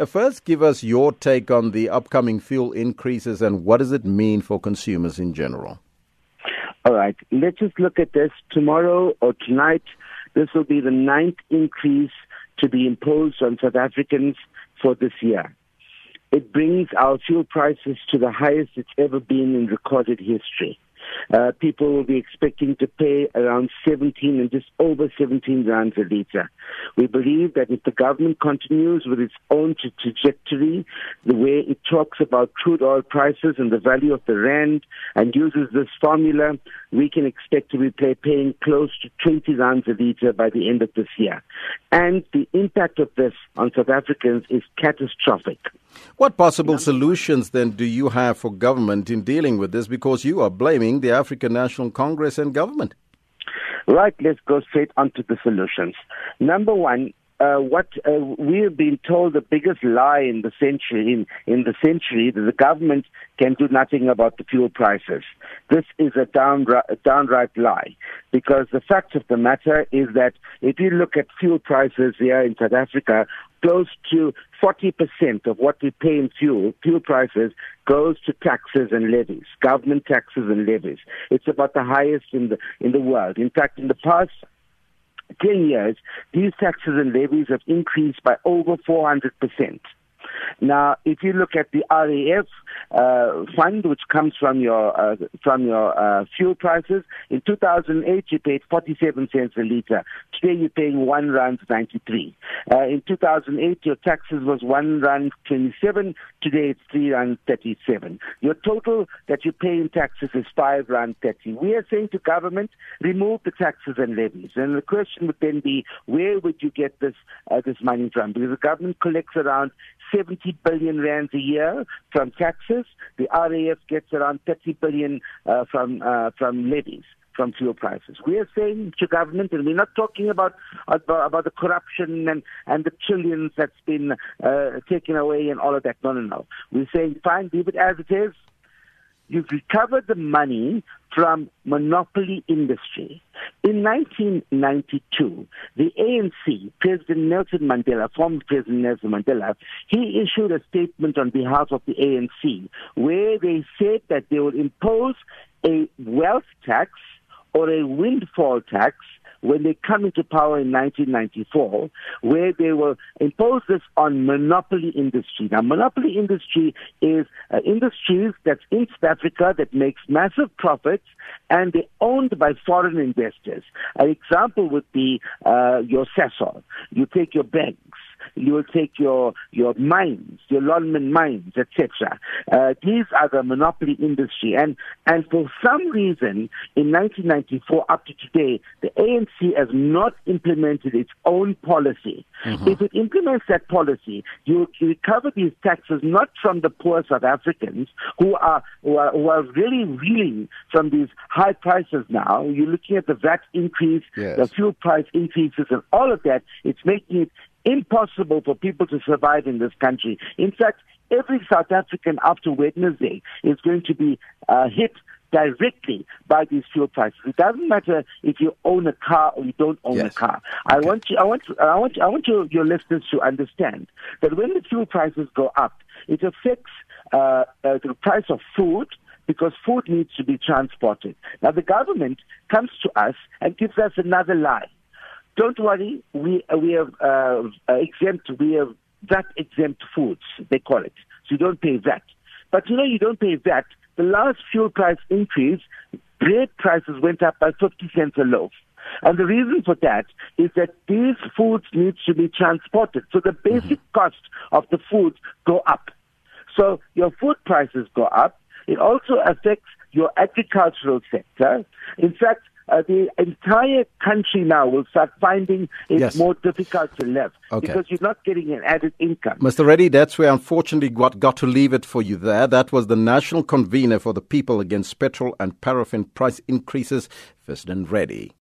Uh, first, give us your take on the upcoming fuel increases and what does it mean for consumers in general? All right, let's just look at this. Tomorrow or tonight, this will be the ninth increase to be imposed on South Africans for this year. It brings our fuel prices to the highest it's ever been in recorded history uh, people will be expecting to pay around 17 and just over 17 rands a litre. We believe that if the government continues with its own trajectory, the way it talks about crude oil prices and the value of the rand and uses this formula, we can expect to be pay, paying close to 20 rands a litre by the end of this year. And the impact of this on South Africans is catastrophic. What possible solutions then do you have for government in dealing with this? Because you are blaming the African National Congress and government. Right, let's go straight on to the solutions. Number one, uh, what uh, we have been told the biggest lie in the century in, in the century that the government can do nothing about the fuel prices. This is a downright, a downright lie because the fact of the matter is that if you look at fuel prices here in South Africa, close to 40% of what we pay in fuel, fuel prices, goes to taxes and levies, government taxes and levies. It's about the highest in the, in the world. In fact, in the past 10 years, these taxes and levies have increased by over 400 percent. Now, if you look at the RAF uh, fund, which comes from your uh, from your uh, fuel prices, in 2008 you paid 47 cents a liter. Today you're paying one rand 93. Uh, in 2008 your taxes was one rand 27. Today it's three rand 37. Your total that you pay in taxes is five rand 30. We are saying to government, remove the taxes and levies. And the question would then be, where would you get this uh, this money from? Because the government collects around 70 billion rands a year from taxes. The RAF gets around 30 billion uh, from uh, from levies from fuel prices. We are saying to government, and we're not talking about about, about the corruption and, and the trillions that's been uh, taken away and all of that. No, no, no. We're saying, fine, leave it as it is. You've recovered the money from monopoly industry. In 1992, the ANC, President Nelson Mandela, former President Nelson Mandela, he issued a statement on behalf of the ANC where they said that they would impose a wealth tax or a windfall tax when they come into power in 1994, where they will impose this on monopoly industry. Now, monopoly industry is uh, industries that's in South Africa that makes massive profits and they're owned by foreign investors. An example would be uh, your Sasol. You take your banks you will take your your mines, your Lonmin mines, etc. Uh, these are the monopoly industry, and and for some reason, in 1994 up to today, the ANC has not implemented its own policy. Mm-hmm. If it implements that policy, you, you recover these taxes not from the poor South Africans who are who are, who are really reeling from these high prices now. You're looking at the VAT increase, yes. the fuel price increases, and all of that. It's making it impossible for people to survive in this country. In fact, every South African after Wednesday is going to be uh, hit directly by these fuel prices. It doesn't matter if you own a car or you don't own yes. a car. Okay. I want you, I want, I want, I want your, your listeners to understand that when the fuel prices go up, it affects uh, uh, the price of food because food needs to be transported. Now the government comes to us and gives us another lie. Don't worry, we we have uh, exempt we have VAT exempt foods they call it. So you don't pay VAT. But you know you don't pay VAT. The last fuel price increase, bread prices went up by 50 cents a loaf. And the reason for that is that these foods need to be transported. So the basic mm-hmm. cost of the foods go up. So your food prices go up. It also affects your agricultural sector. In fact, uh, the entire country now will start finding it yes. more difficult to live okay. because you're not getting an added income. Mr. Reddy, that's where unfortunately got, got to leave it for you there. That was the national convener for the people against petrol and paraffin price increases, President Reddy.